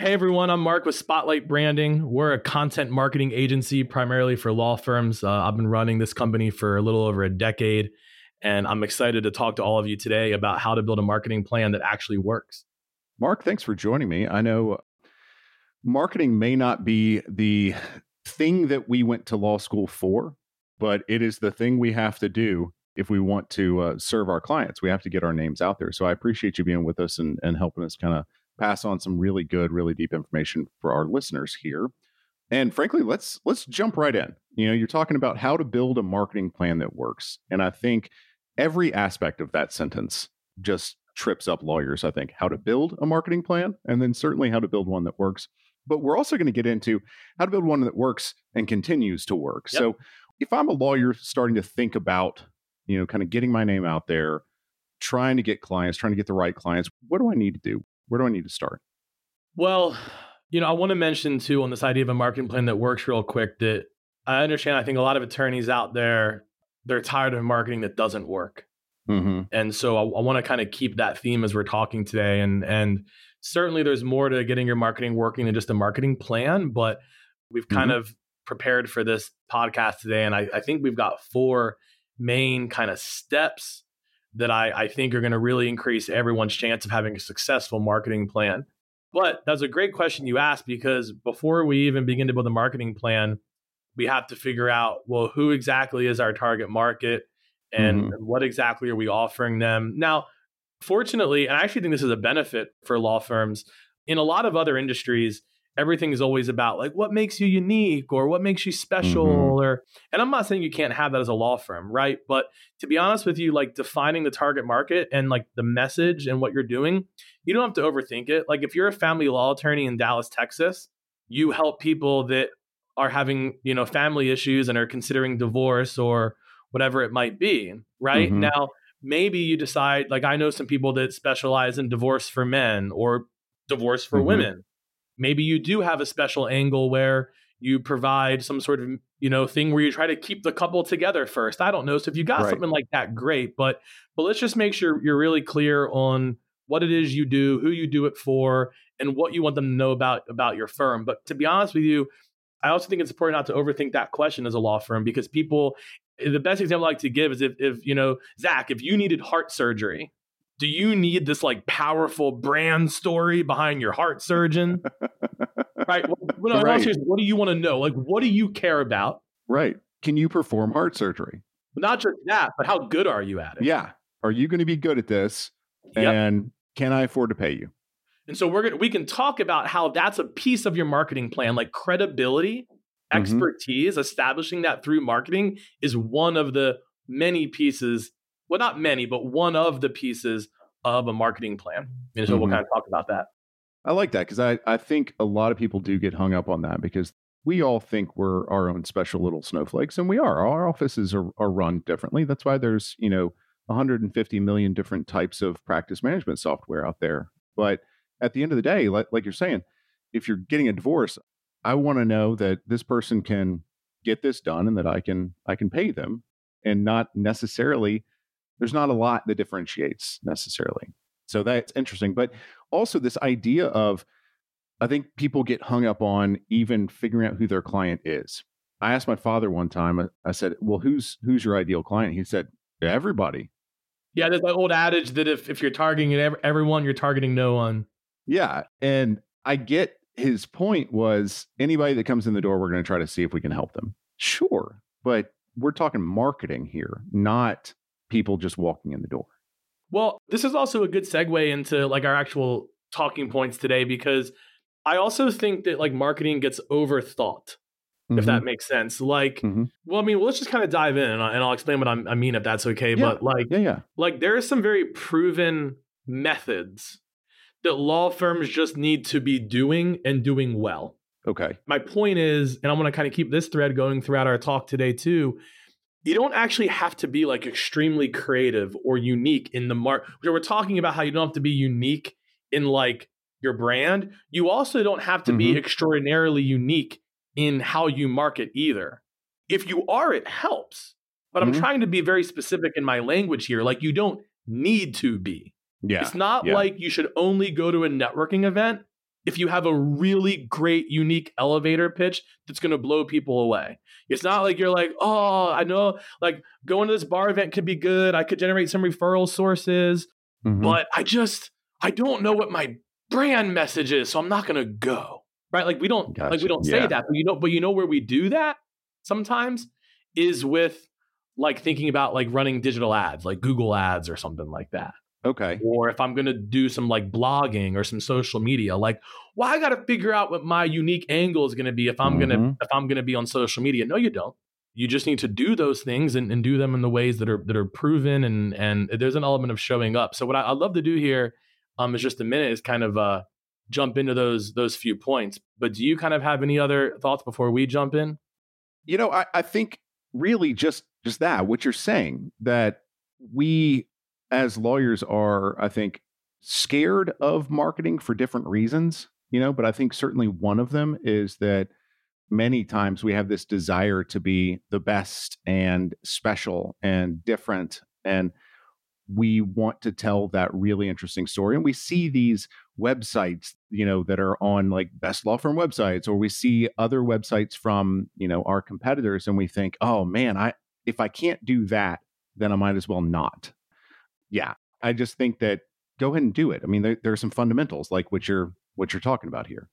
Hey everyone, I'm Marc with Spotlight Branding. We're a content marketing agency primarily for law firms. Uh, I've been running this company for a little over a decade, and I'm excited to talk to all of you today about how to build a marketing plan that actually works. Marc, thanks for joining me. I know marketing may not be the thing that we went to law school for, but it is the thing we have to do if we want to uh, serve our clients. We have to get our names out there. So I appreciate you being with us and, and helping us kind of pass on some really good, really deep information for our listeners here. And frankly, let's let's jump right in. You know, you're talking about how to build a marketing plan that works. And I think every aspect of that sentence just trips up lawyers, I think, how to build a marketing plan and then certainly how to build one that works. But we're also going to get into how to build one that works and continues to work. Yep. So if I'm a lawyer starting to think about, you know, kind of getting my name out there, trying to get clients, trying to get the right clients, what do I need to do? Where do I need to start? Well, you know, I want to mention too on this idea of a marketing plan that works real quick that I understand. I think a lot of attorneys out there, they're tired of marketing that doesn't work. Mm-hmm. And so I, I want to kind of keep that theme as we're talking today. And, and certainly there's more to getting your marketing working than just a marketing plan, but we've kind mm-hmm. of prepared for this podcast today. And I, I think we've got four main kind of steps that I, I think are going to really increase everyone's chance of having a successful marketing plan. But that's a great question you asked because before we even begin to build a marketing plan, we have to figure out well, who exactly is our target market and mm-hmm. what exactly are we offering them? Now, fortunately, and I actually think this is a benefit for law firms, in a lot of other industries, everything is always about like what makes you unique or what makes you special mm-hmm. or and I'm not saying you can't have that as a law firm, right? But to be honest with you, like defining the target market and like the message and what you're doing, you don't have to overthink it. Like if you're a family law attorney in Dallas, Texas, you help people that are having, you know, family issues and are considering divorce or whatever it might be, right? Mm-hmm. Now, maybe you decide like I know some people that specialize in divorce for men or divorce for mm-hmm. women maybe you do have a special angle where you provide some sort of you know thing where you try to keep the couple together first i don't know so if you got right. something like that great but but let's just make sure you're really clear on what it is you do who you do it for and what you want them to know about about your firm but to be honest with you i also think it's important not to overthink that question as a law firm because people eh, the best example i like to give is if, if you know zack if you needed heart surgery do you need this like powerful brand story behind your heart surgeon? right. Well, right. what do you want to know? Like, what do you care about? Right. Can you perform heart surgery? Not just that, but how good are you at it? Yeah. Are you going to be good at this? Yep. And can I afford to pay you? And so we're gonna we can talk about how that's a piece of your marketing plan, like credibility, mm-hmm. expertise, mm-hmm. establishing that through marketing is one of the many pieces well, not many, but one of the pieces of a marketing plan. And so mm-hmm. we'll kind of talk about that. I like that because I, I think a lot of people do get hung up on that because we all think we're our own special little snowflakes, and we are. Our offices are, are run differently. That's why there's, you know, 150 million different types of practice management software out there. But at the end of the day, like, like you're saying, if you're getting a divorce, I want to know that this person can get this done and that I can I can pay them and not necessarily there's not a lot that differentiates necessarily. So that's interesting. But also, this idea of, I think people get hung up on even figuring out who their client is. I asked my father one time, uh, I said, Well, who's who's your ideal client? He said, Everybody. Yeah, there's that old adage that if, if you're targeting everyone, you're targeting no one. Yeah. And I get his point was anybody that comes in the door, we're going to try to see if we can help them. Sure. But we're talking marketing here, not people just walking in the door. Well, this is also a good segue into like our actual talking points today because I also think that like marketing gets overthought. Mm-hmm. If that makes sense, like, mm-hmm. well, I mean, well, let's just kind of dive in, and I'll explain what I'm, i mean if that's okay. Yeah. But like, yeah, yeah, like there are some very proven methods that law firms just need to be doing and doing well. Okay. My point is, and I'm going to kind of keep this thread going throughout our talk today too. You don't actually have to be like extremely creative or unique in the mark. We're talking about how you don't have to be unique in like your brand. You also don't have to mm-hmm. be extraordinarily unique in how you market either. If you are, it helps. But mm-hmm. I'm trying to be very specific in my language here. Like you don't need to be. Yeah. It's not yeah. like you should only go to a networking event if you have a really great, unique elevator pitch that's going to blow people away. It's not like you're like, oh, I know, like going to this bar event could be good. I could generate some referral sources, mm-hmm. but I just, I don't know what my brand message is, so I'm not going to go. Right? Like we don't, gotcha. like we don't say yeah. that, but you know, but you know where we do that sometimes is with like thinking about like running digital ads, like Google ads or something like that. Okay. Or if I'm going to do some like blogging or some social media, like, well, I got to figure out what my unique angle is going to be if I'm mm-hmm. going to if I'm going to be on social media. No, you don't. You just need to do those things and, and do them in the ways that are that are proven and and there's an element of showing up. So what I, would love to do here um is just a minute is kind of uh jump into those those few points. But do you kind of have any other thoughts before we jump in? You know, I, I think really just just that what you're saying that we as lawyers are, I think, scared of marketing for different reasons, you know, but I think certainly one of them is that many times we have this desire to be the best and special and different. And we want to tell that really interesting story. And we see these websites, you know, that are on like best law firm websites, or we see other websites from, you know, our competitors, and we think, oh man, I if I can't do that, then I might as well not yeah, I just think that go ahead and do it. I mean, there, there are some fundamentals like what you're what you're talking about here.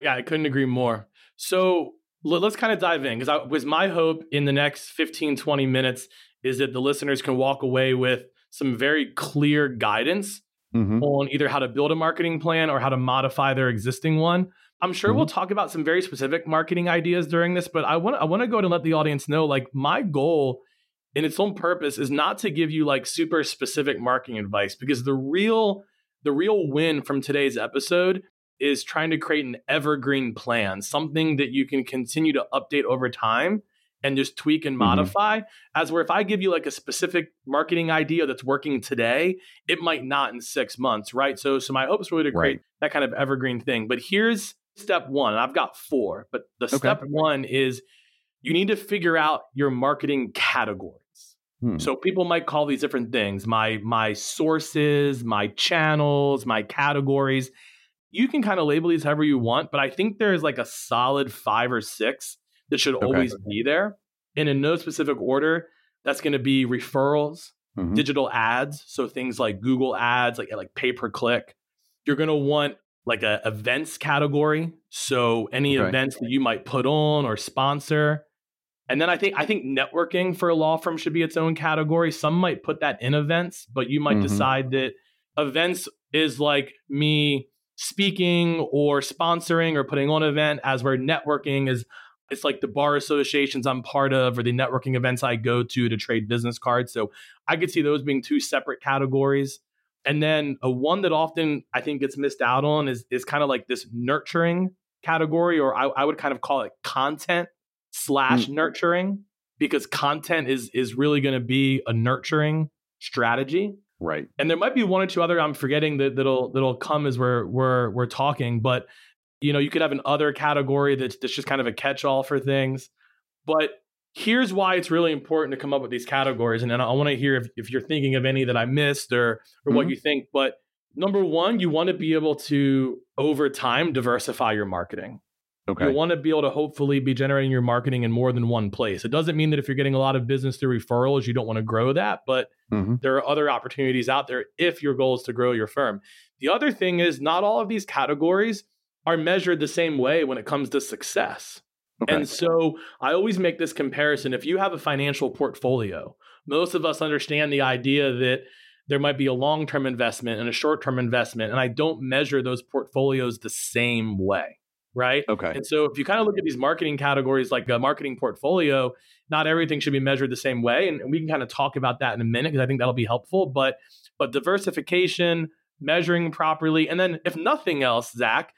Yeah, I couldn't agree more. So let's kind of dive in because I was my hope in the next 15 20 minutes is that the listeners can walk away with some very clear guidance mm-hmm. on either how to build a marketing plan or how to modify their existing one i'm sure mm-hmm. we'll talk about some very specific marketing ideas during this but i want i want to go and let the audience know like my goal in its own purpose is not to give you like super specific marketing advice because the real the real win from today's episode is trying to create an evergreen plan, something that you can continue to update over time and just tweak and mm-hmm. modify. Mm-hmm. As where if I give you like a specific marketing idea that's working today, it might not in six months, right? So, so my hope is really to create right. that kind of evergreen thing. But here's step one. I've got four, but the okay. step one is you need to figure out your marketing category. Hmm. So people might call these different things my my sources, my channels, my categories. You can kind of label these however you want, but I think there's like a solid five or six that should okay. always be there. And in no specific order, that's going to be referrals, mm-hmm. digital ads, so things like Google ads, like like pay per click. You're going to want like a events category, so any okay. events that you might put on or sponsor. And then I think I think networking for a law firm should be its own category. Some might put that in events, but you might mm-hmm. decide that events is like me speaking or sponsoring or putting on an event as where networking is it's like the bar associations I'm part of or the networking events I go to to trade business cards. So I could see those being two separate categories. And then a one that often I think gets missed out on is is kind of like this nurturing category, or I, I would kind of call it content slash mm. nurturing because content is is really going to be a nurturing strategy. Right. And there might be one or two other I'm forgetting that that'll that'll come as we're we're we're talking, but you know, you could have an other category that's that's just kind of a catch-all for things. But here's why it's really important to come up with these categories. And then I want to hear if, if you're thinking of any that I missed or or mm-hmm. what you think. But number one, you want to be able to over time diversify your marketing. Okay. You want to be able to hopefully be generating your marketing in more than one place. It doesn't mean that if you're getting a lot of business through referrals, you don't want to grow that, but mm-hmm. there are other opportunities out there if your goal is to grow your firm. The other thing is, not all of these categories are measured the same way when it comes to success. Okay. And so I always make this comparison. If you have a financial portfolio, most of us understand the idea that there might be a long term investment and a short term investment. And I don't measure those portfolios the same way right? Okay. And so if you kind of look at these marketing categories like a marketing portfolio, not everything should be measured the same way. And we can kind of talk about that in a minute because I think that'll be helpful. But but diversification, measuring properly. And then, if nothing else, Zack,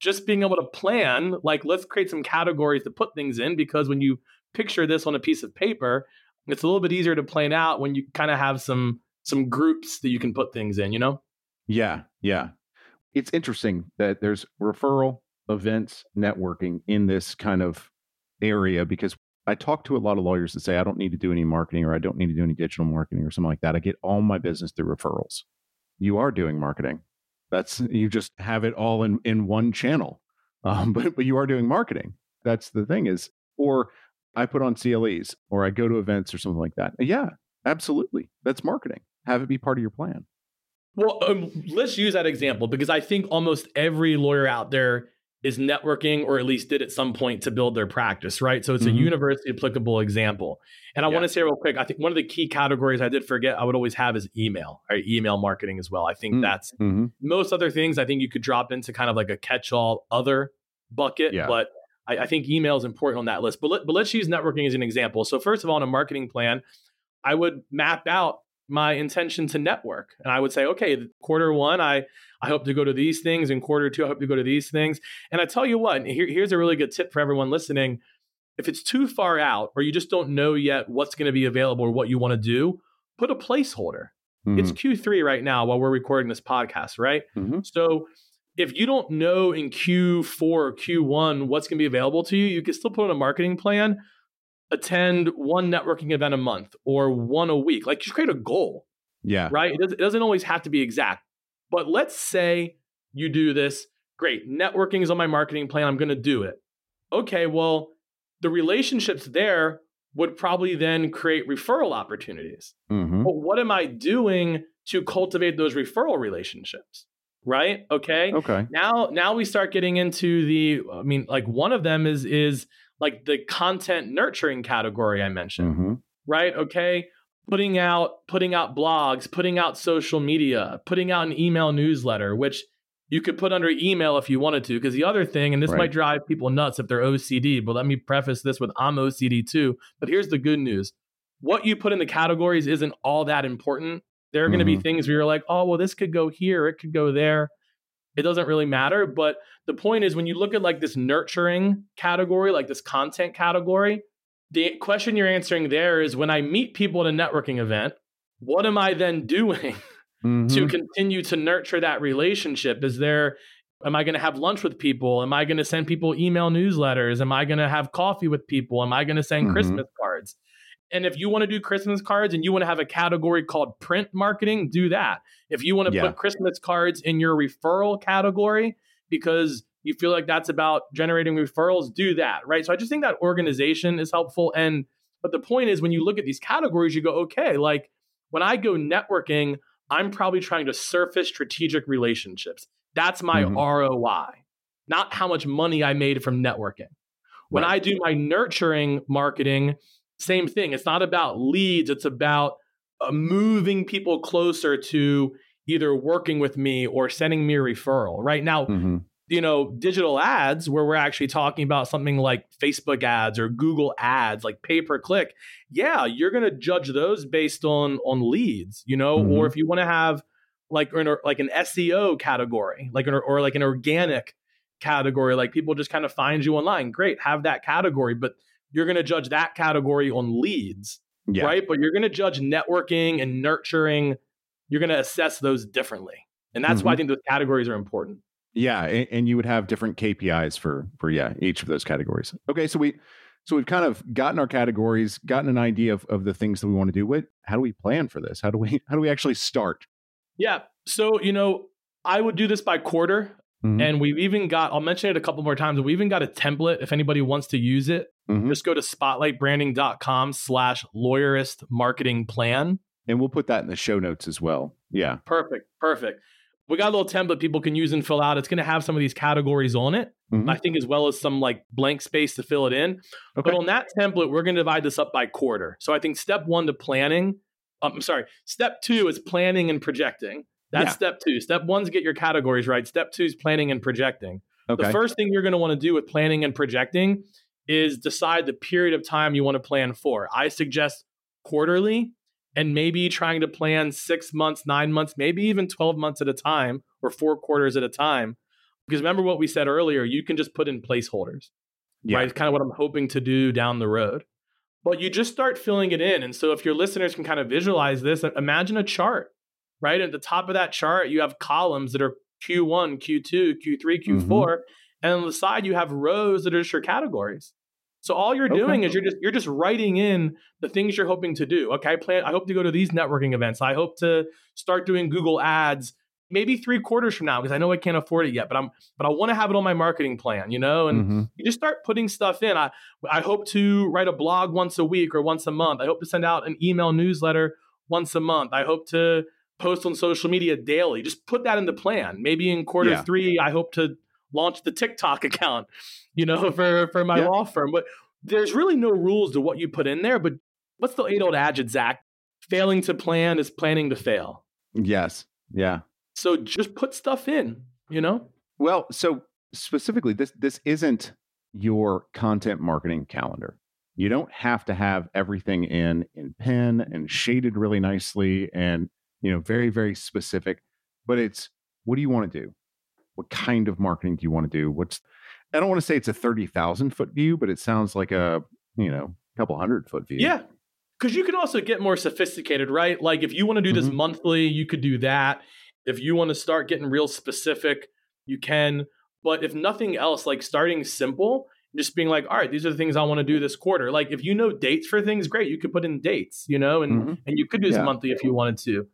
just being able to plan, like, let's create some categories to put things in because when you picture this on a piece of paper, it's a little bit easier to plan out when you kind of have some some groups that you can put things in, you know? Yeah, yeah. It's interesting that there's referral, events, networking in this kind of area because I talk to a lot of lawyers that say I don't need to do any marketing or I don't need to do any digital marketing or something like that. I get all my business through referrals. You are doing marketing. That's you just have it all in in one channel. Um, but but you are doing marketing. That's the thing is, or I put on CLEs or I go to events or something like that. Yeah, absolutely. That's marketing. Have it be part of your plan. Well, um, let's use that example because I think almost every lawyer out there is networking or at least did at some point to build their practice, right? So it's mm-hmm. a university applicable example. And I yeah. want to say real quick, I think one of the key categories I did forget I would always have is email or email marketing as well. I think mm-hmm. that's mm-hmm. most other things I think you could drop into kind of like a catch-all other bucket, yeah. but I, I, think email is important on that list. But, let, but let's use networking as an example. So first of all, in a marketing plan, I would map out my intention to network. And I would say, okay, quarter one, I, I hope to go to these things. and quarter two, I hope to go to these things. And I tell you what, here, here's a really good tip for everyone listening. If it's too far out or you just don't know yet what's going to be available or what you want to do, put a placeholder. Mm-hmm. It's Q3 right now while we're recording this podcast, right? Mm-hmm. So if you don't know in Q4 or Q1 what's going to be available to you, you can still put on a marketing plan attend one networking event a month or one a week. Like just create a goal. Yeah. Right. It, does, it doesn't always have to be exact. But let's say you do this. Great. Networking is on my marketing plan. I'm going to do it. Okay. Well, the relationships there would probably then create referral opportunities. Mm-hmm. But what am I doing to cultivate those referral relationships? Right? Okay. Okay. Now now we start getting into the I mean like one of them is is like the content nurturing category I mentioned, mm-hmm. right? Okay, putting out putting out blogs, putting out social media, putting out an email newsletter, which you could put under email if you wanted to. Because the other thing, and this right. might drive people nuts if they're OCD, but let me preface this with I'm OCD too. But here's the good news: what you put in the categories isn't all that important. There are going to mm-hmm. be things where you're like, oh, well, this could go here, it could go there it doesn't really matter. But the point is, when you look at like this nurturing category, like this content category, the question you're answering there is when I meet people at a networking event, what am I then doing mm-hmm. to continue to nurture that relationship? Is there, am I going to have lunch with people? Am I going to send people email newsletters? Am I going to have coffee with people? Am I going to send mm-hmm. Christmas cards? And if you want to do Christmas cards and you want to have a category called print marketing, do that. If you want to yeah. put Christmas cards in your referral category because you feel like that's about generating referrals, do that, right? So I just think that organization is helpful. And but the point is when you look at these categories, you go, okay, like when I go networking, I'm probably trying to surface strategic relationships. That's my mm-hmm. ROI, not how much money I made from networking. When right. I do my nurturing marketing, same thing. It's not about leads, it's about uh, moving people closer to either working with me or sending me a referral. Right now, mm-hmm. you know, digital ads where we're actually talking about something like Facebook ads or Google ads, like pay per click. Yeah, you're going to judge those based on on leads, you know, mm-hmm. or if you want to have like an, like an SEO category, like an, or like an organic category, like people just kind of find you online. Great, have that category, but you're going to judge that category on leads, yeah. right? But you're going to judge networking and nurturing. You're going to assess those differently, and that's mm-hmm. why I mm-hmm. think those categories are important. Yeah, and, and, you would have different KPIs for for yeah each of those categories. Okay, so we so we've kind of gotten our categories, gotten an idea of, of the things that we want to do. What how do we plan for this? How do we how do we actually start? Yeah, so you know I would do this by quarter. Mm-hmm. And we've even got, I'll mention it a couple more times, we even got a template if anybody wants to use it. Mm-hmm. Just go to spotlightbranding.com slash lawyerist marketing plan. And we'll put that in the show notes as well. Yeah. Perfect. Perfect. We got a little template people can use and fill out. It's going to have some of these categories on it, mm-hmm. I think, as well as some like blank space to fill it in. Okay. But on that template, we're going to divide this up by quarter. So I think step one to planning, um, I'm sorry, step two is planning and projecting. That's yeah. step two. Step one is get your categories right. Step two is planning and projecting. Okay. The first thing you're going to want to do with planning and projecting is decide the period of time you want to plan for. I suggest quarterly and maybe trying to plan six months, nine months, maybe even 12 months at a time or four quarters at a time. Because remember what we said earlier, you can just put in placeholders, yeah. right? It's kind of what I'm hoping to do down the road. But you just start filling it in. And so if your listeners can kind of visualize this, imagine a chart, right? At the top of that chart, you have columns that are Q1, Q2, Q3, Q4. Mm-hmm. And on the side, you have rows that are just your categories. So all you're doing is you're just you're just writing in the things you're hoping to do. Okay, I plan I hope to go to these networking events. I hope to start doing Google ads maybe 3 quarters from now because I know I can't afford it yet, but I'm but I want to have it on my marketing plan, you know? And mm-hmm. you just start putting stuff in. I I hope to write a blog once a week or once a month. I hope to send out an email newsletter once a month. I hope to post on social media daily. Just put that in the plan. Maybe in quarter yeah. 3 I hope to launch the TikTok account, you know, for for my yeah. law firm. But there's really no rules to what you put in there. But what's the eight old adage, Zack? Failing to plan is planning to fail. Yes. Yeah. So just put stuff in, you know? Well, so specifically, this this isn't your content marketing calendar. You don't have to have everything in in pen and shaded really nicely and you know very very specific. But it's what do you want to do? what kind of marketing do you want to do? What's I don't want to say it's a 30,000 foot view, but it sounds like a, you know, a couple hundred foot view. Yeah. Cuz you can also get more sophisticated, right? Like if you want to do this mm-hmm. monthly, you could do that. If you want to start getting real specific, you can. But if nothing else, like starting simple, just being like, all right, these are the things I want to do this quarter. Like if you know dates for things, great. You could put in dates, you know, and mm-hmm. and you could do this yeah. monthly if you wanted to.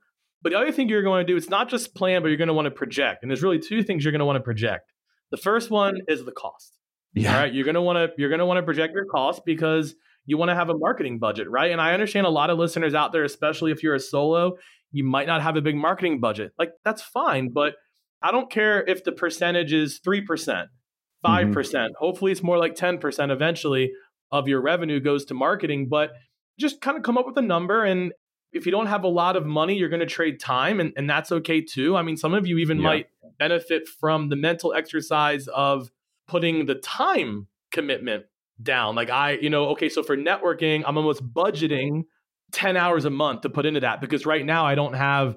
But the other thing you're going to do, it's not just plan, but you're going to want to project. And there's really two things you're going to want to project. The first one is the cost. Yeah. All right. You're going to want to you're going to want to project your cost because you want to have a marketing budget, right? And I understand a lot of listeners out there, especially if you're a solo, you might not have a big marketing budget. Like that's fine, but I don't care if the percentage is 3%, 5%. Mm-hmm. Hopefully it's more like 10% eventually of your revenue goes to marketing, but just kind of come up with a number and if you don't have a lot of money, you're going to trade time, and, and that's okay too. I mean, some of you even yeah. might benefit from the mental exercise of putting the time commitment down. Like, I, you know, okay, so for networking, I'm almost budgeting 10 hours a month to put into that because right now I don't have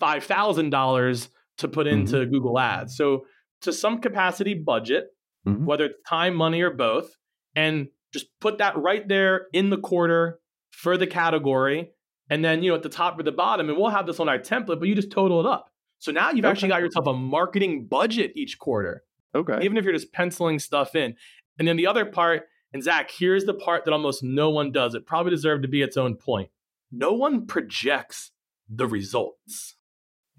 $5,000 to put into mm-hmm. Google Ads. So, to some capacity, budget, mm-hmm. whether it's time, money, or both, and just put that right there in the quarter for the category and then, you know, at the top or the bottom, and we'll have this on our template, but you just total it up. So now you've okay. actually got yourself a marketing budget each quarter. Okay. Even if you're just penciling stuff in. And then the other part, and Zack, here's the part that almost no one does. It probably deserved to be its own point. No one projects the results.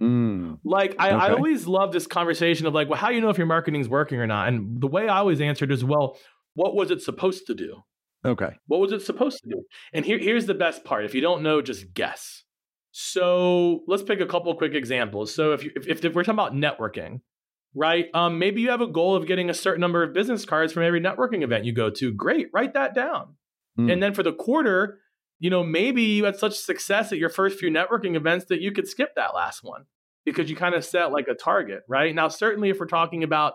Mm, like I, okay. I always love this conversation of like, well, how do you know if your marketing's working or not? And the way I always answered is, well, what was it supposed to do? Okay. What was it supposed to do? And here, here's the best part. If you don't know, just guess. So let's pick a couple quick examples. So if, you, if, if we're talking about networking, right? Um, maybe you have a goal of getting a certain number of business cards from every networking event you go to. Great, write that down. Mm. And then for the quarter, you know, maybe you had such success at your first few networking events that you could skip that last one because you kind of set like a target, right? Now, certainly if we're talking about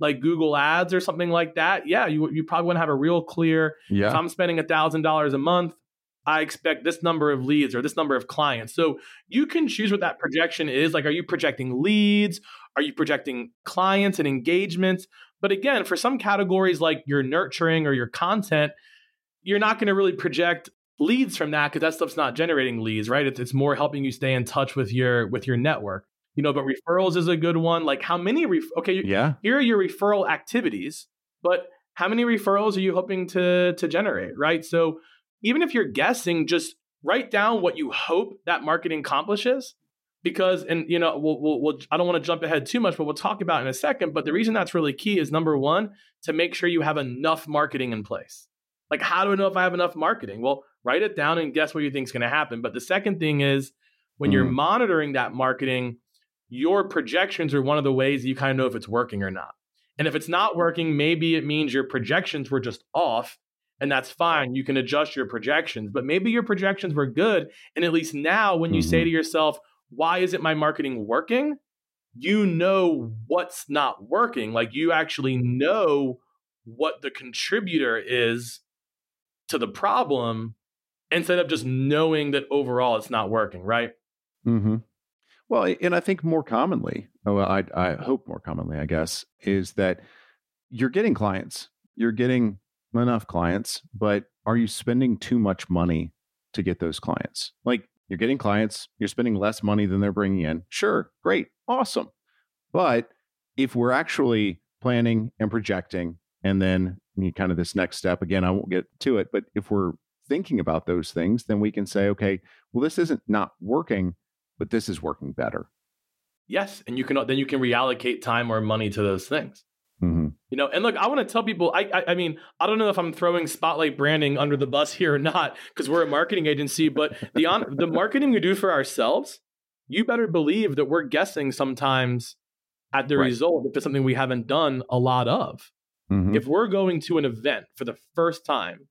like Google Ads or something like that, yeah, you you probably want to have a real clear. Yeah. If I'm spending a thousand dollars a month, I expect this number of leads or this number of clients. So you can choose what that projection is. Like, are you projecting leads? Are you projecting clients and engagements? But again, for some categories like your nurturing or your content, you're not going to really project leads from that because that stuff's not generating leads, right? It's, it's more helping you stay in touch with your with your network you know, but referrals is a good one. Like how many, ref- okay, yeah. here are your referral activities, but how many referrals are you hoping to, to generate, right? So even if you're guessing, just write down what you hope that marketing accomplishes because and you know we'll, we'll, we'll, i don't want to jump ahead too much but we'll talk about in a second but the reason that's really key is number one to make sure you have enough marketing in place like how do i know if i have enough marketing well write it down and guess what you think is going to happen but the second thing is when mm. you're monitoring that marketing your projections are one of the ways you kind of know if it's working or not. And if it's not working, maybe it means your projections were just off, and that's fine. You can adjust your projections, but maybe your projections were good. And at least now, when you mm-hmm. say to yourself, why isn't my marketing working? You know what's not working. Like you actually know what the contributor is to the problem. instead of just knowing that overall it's not working, right? Mm-hmm. Well, and I think more commonly, oh, well, I, I hope more commonly, I guess, is that you're getting clients, you're getting enough clients, but are you spending too much money to get those clients? Like you're getting clients, you're spending less money than they're bringing in. Sure, great, awesome. But if we're actually planning and projecting, and then kind of this next step, again, I won't get to it, but if we're thinking about those things, then we can say, okay, well, this isn't not working but this is working better. Yes, and you can then you can reallocate time or money to those things. Mm-hmm. You know, and look, I want to tell people. I, I, I, mean, I don't know if I'm throwing spotlight branding under the bus here or not, because we're a marketing agency. But the on the marketing we do for ourselves, you better believe that we're guessing sometimes at the right. result if it's something we haven't done a lot of. Mm-hmm. If we're going to an event for the first time,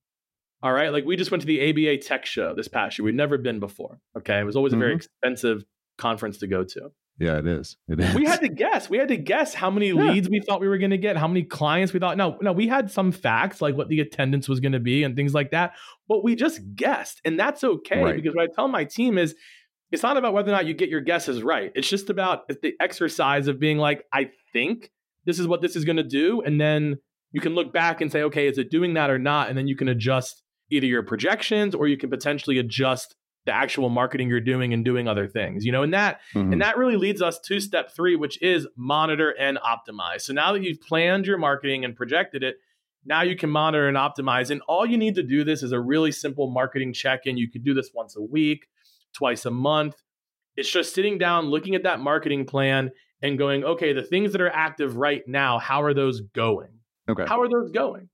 all right. Like we just went to the ABA Tech Show this past year. We'd never been before. Okay. It was always a very mm-hmm. expensive conference to go to. Yeah, it is. It is. We had to guess. We had to guess how many yeah. leads we thought we were going to get, how many clients we thought. No, no, we had some facts like what the attendance was going to be and things like that, but we just guessed, and that's okay right. because what I tell my team is, it's not about whether or not you get your guesses right. It's just about the exercise of being like, I think this is what this is going to do, and then you can look back and say, okay, is it doing that or not, and then you can adjust either your projections or you can potentially adjust the actual marketing you're doing and doing other things you know and that mm-hmm. and that really leads us to step three which is monitor and optimize. So now that you've planned your marketing and projected it now you can monitor and optimize. And all you need to do this is a really simple marketing check-in. You could do this once a week twice a month. It's just sitting down looking at that marketing plan and going okay the things that are active right now how are those going? Okay. How are those going?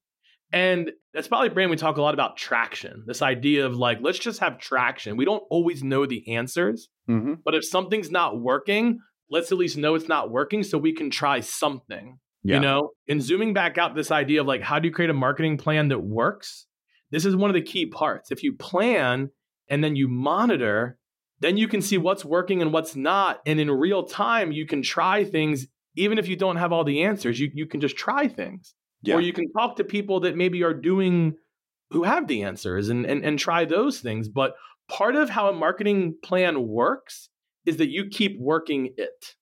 And that's probably brand we talk a lot about traction. This idea of like, let's just have traction. We don't always know the answers, mm-hmm. but if something's not working, let's at least know it's not working so we can try something. Yeah. You know, and zooming back out this idea of like, how do you create a marketing plan that works? This is one of the key parts. If you plan and then you monitor, then you can see what's working and what's not. And in real time, you can try things, even if you don't have all the answers, you, you can just try things. Yeah. Or you can talk to people that maybe are doing who have the answers and, and and try those things. But part of how a marketing plan works is that you keep working it.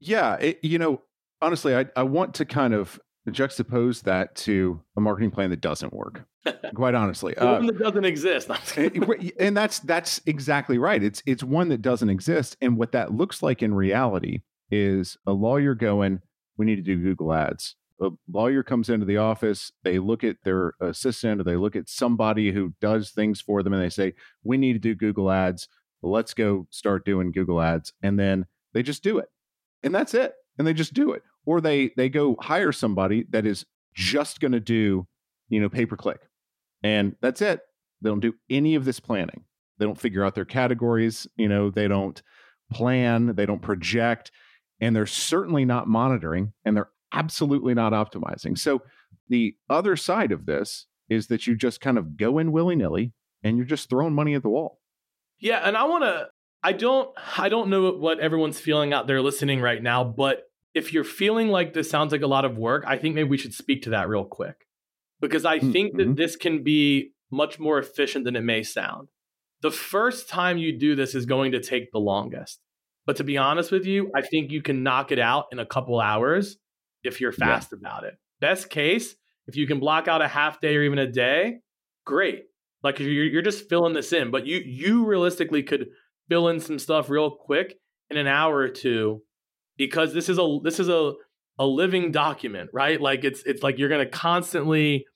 Yeah, it, you know, honestly, I I want to kind of juxtapose that to a marketing plan that doesn't work. Quite honestly, uh, one that doesn't exist. and that's that's exactly right. It's it's one that doesn't exist, and what that looks like in reality is a lawyer going, "We need to do Google Ads." A lawyer comes into the office, they look at their assistant or they look at somebody who does things for them and they say, We need to do Google Ads. Let's go start doing Google Ads. And then they just do it. And that's it. And they just do it. Or they they go hire somebody that is just going to do, you know, pay per click. And that's it. They don't do any of this planning. They don't figure out their categories, you know, they don't plan, they don't project, and they're certainly not monitoring and they're absolutely not optimizing. So the other side of this is that you just kind of go in willy nilly and you're just throwing money at the wall. Yeah, and I want to. I don't. I don't know what everyone's feeling out there listening right now, but if you're feeling like this sounds like a lot of work, I think maybe we should speak to that real quick because I mm-hmm. think that this can be much more efficient than it may sound. The first time you do this is going to take the longest. But to be honest with you, I think you can knock it out in a couple hours if you're fast yeah. about it. Best case, if you can block out a half day or even a day, great. Like you're, you're just filling this in, but you you realistically could fill in some stuff real quick in an hour or two because this is a this is a a living document, right? Like it's it's like you're going to constantly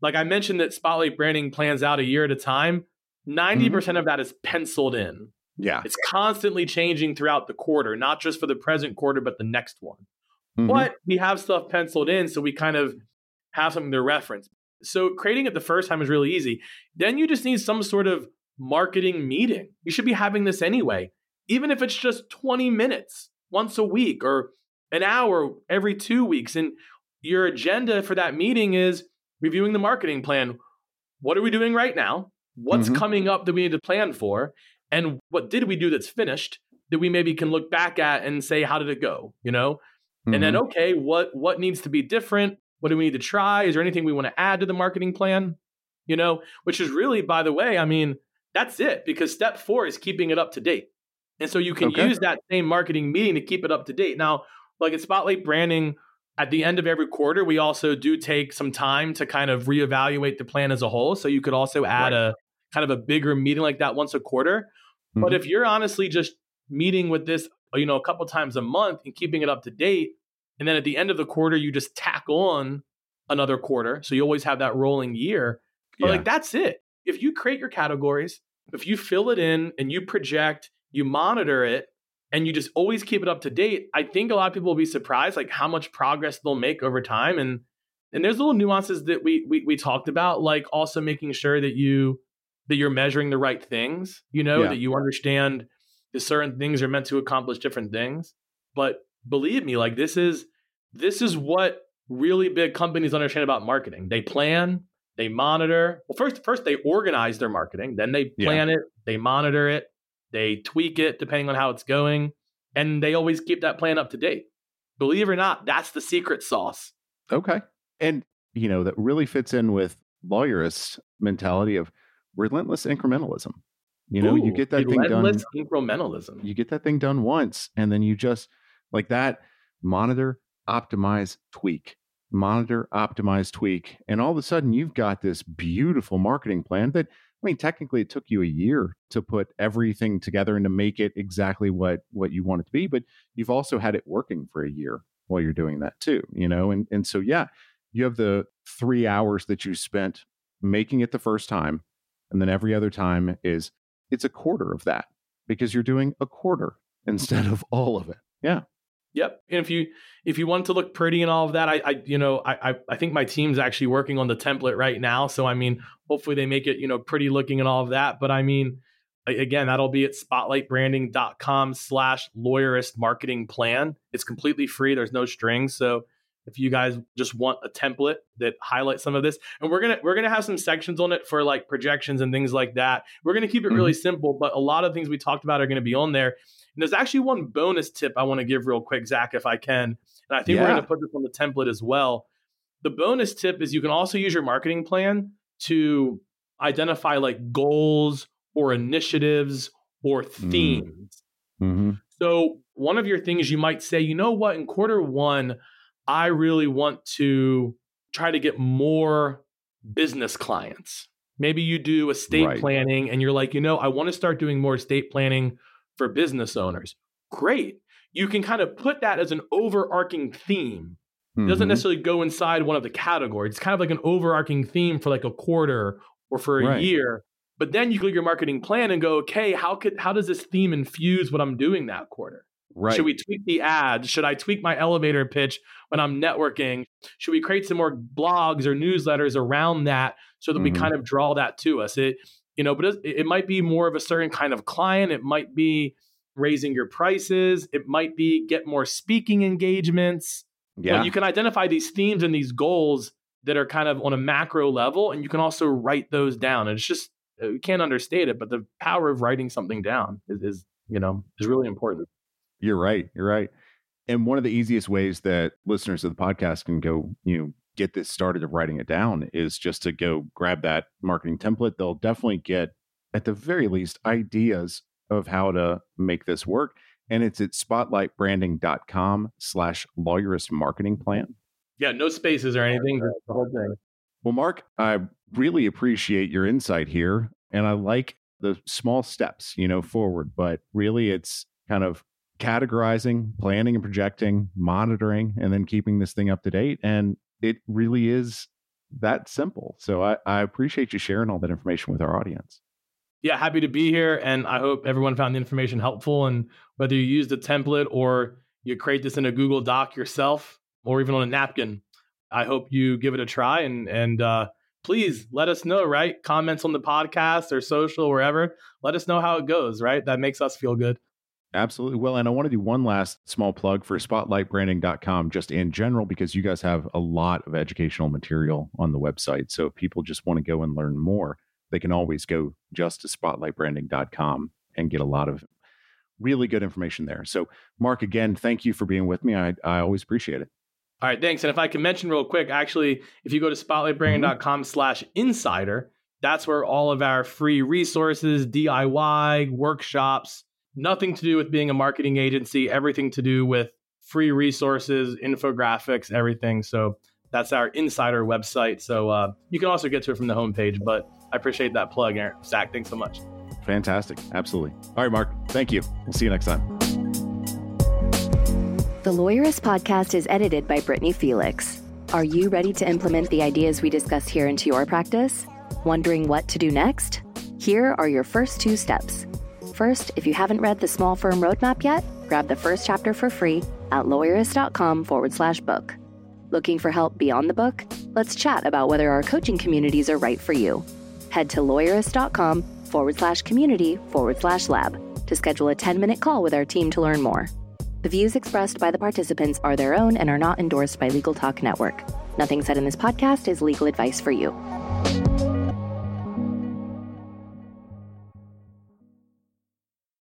like I mentioned that Spotlight branding plans out a year at a time. 90 mm-hmm. percent mm hmm of that is penciled in. Yeah. It's constantly changing throughout the quarter, not just for the present quarter but the next one. Mm-hmm. But we have stuff penciled in, so we kind of have something to reference. So creating it the first time is really easy. Then you just need some sort of marketing meeting. You should be having this anyway, even if it's just 20 minutes once a week or an hour every two weeks. And your agenda for that meeting is reviewing the marketing plan. What are we doing right now? What's mm-hmm. coming up that we need to plan for? And what did we do that's finished that we maybe can look back at and say, how did it go? You know? Mm-hmm. And then, mm-hmm. okay, what what needs to be different? What do we need to try? Is there anything we want to add to the marketing plan? You know, which is really, by the way, I mean, That's it, because step four is keeping it up to date. And so you can okay. use that same marketing meeting to keep it up to date. Now, like at Spotlight Branding, at the end of every quarter, we also do take some time to kind of reevaluate the plan as a whole. So you could also add right. a kind of a bigger meeting like that once a quarter. Mm-hmm. But if you're honestly just meeting with this, you know, a couple times a month and keeping it up to date, and then at the end of the quarter, you just tack on another quarter. So you always have that rolling year. But yeah. like that's it. If you create your categories, if you fill it in and you project, you monitor it, and you just always keep it up to date, I think a lot of people will be surprised like how much progress they'll make over time. And and there's little nuances that we we, we talked about, like also making sure that you that you're measuring the right things, you know, yeah. that you understand certain things are meant to accomplish different things. But believe me, like this is this is what really big companies understand about marketing. They plan, they monitor. Well, first first they organize their marketing, then they plan yeah. it, they monitor it, they tweak it depending on how it's going, and they always keep that plan up to date. Believe it or not, that's the secret sauce. Okay. And you know, that really fits in with lawyerist mentality of relentless incrementalism. You know, Ooh, you get that thing done. Incrementalism. You get that thing done once, and then you just like that monitor, optimize, tweak, monitor, optimize, tweak, and all of a sudden you've got this beautiful marketing plan that I mean, technically, it took you a year to put everything together and to make it exactly what what you want it to be. But you've also had it working for a year while you're doing that too. You know, and and so yeah, you have the three hours that you spent making it the first time, and then every other time is it's a quarter of that because you're doing a quarter instead mm-hmm. of all of it. Yeah. Yep. And if you if you want to look pretty and all of that, I, I you know I I think my team's actually working on the template right now. So I mean, hopefully they make it you know pretty looking and all of that. But I mean, again, that'll be at spotlightbranding.com slash lawyerist marketing plan. It's completely free. There's no strings. So if you guys just want a template that highlights some of this and we're gonna we're gonna have some sections on it for like projections and things like that we're gonna keep it really mm-hmm. simple but a lot of things we talked about are gonna be on there and there's actually one bonus tip I want to give real quick, Zack, if I can. And I think yeah. we're to put this on the template as well. The bonus tip is you can also use your marketing plan to identify like goals or initiatives or mm. themes. Mm-hmm. So, one of your things you might say, you know what, in quarter one, I really want to try to get more business clients. Maybe you do estate right. planning and you're like, you know, I want to start doing more estate planning for business owners. Great. You can kind of put that as an overarching theme. It doesn't mm-hmm. necessarily go inside one of the categories. It's kind of like an overarching theme for like a quarter or for a right. year. But then you look at your marketing plan and go, okay, how could how does this theme infuse what I'm doing that quarter? Right. Should we tweak the ads? Should I tweak my elevator pitch when I'm networking? Should we create some more blogs or newsletters around that so that mm-hmm. we kind of draw that to us? It you know, but it, it might be more of a certain kind of client. It might be raising your prices. It might be get more speaking engagements. Yeah. But you can identify these themes and these goals that are kind of on a macro level, and you can also write those down. And it's just uh, you can't understate it, but the power of writing something down is, is you know is really important. You're right. You're right. And one of the easiest ways that listeners of the podcast can go, you know, get this started of writing it down is just to go grab that marketing template. They'll definitely get, at the very least, ideas of how to make this work. And it's at spotlightbranding.com slash lawyerist marketing plan. Yeah, no spaces or anything, just the whole thing. Well, Marc, I really appreciate your insight here. And I like the small steps, you know, forward, but really it's kind of categorizing, planning and projecting, monitoring, and then keeping this thing up to date. And it really is that simple. So I, I appreciate you sharing all that information with our audience. Yeah, happy to be here. And I hope everyone found the information helpful. And whether you use the template or you create this in a Google Doc yourself or even on a napkin, I hope you give it a try and and uh, please let us know, right? Comments on the podcast or social, wherever. Let us know how it goes, right? That makes us feel good. Absolutely. Well, and I want to do one last small plug for spotlightbranding.com just in general, because you guys have a lot of educational material on the website. So if people just want to go and learn more, they can always go just to spotlightbranding.com and get a lot of really good information there. So, Marc, again, thank you for being with me. I, I always appreciate it. All right, thanks. And if I can mention real quick, actually, if you go to mm-hmm. spotlightbranding.com slash insider, That's where all of our free resources, DIY, workshops, nothing to do with being a marketing agency, everything to do with free resources, infographics, everything. So that's our insider website. So uh, you can also get to it from the homepage, but I appreciate that plug, Aaron. Zack, thanks so much. Fantastic. Absolutely. All right, Marc. Thank you. We'll see you next time. The Lawyerist podcast is edited by Brittany Felix. Are you ready to implement the ideas we discuss here into your practice? Wondering what to do next? Here are your first two steps. First, if you haven't read the Small Firm Roadmap yet, grab the first chapter for free at lawyerist.com forward slash book. Looking for help beyond the book? Let's chat about whether our coaching communities are right for you. Head to lawyerist.com forward slash community forward slash lab to schedule a 10 minute call with our team to learn more. The views expressed by the participants are their own and are not endorsed by Legal Talk Network. Nothing said in this podcast is legal advice for you.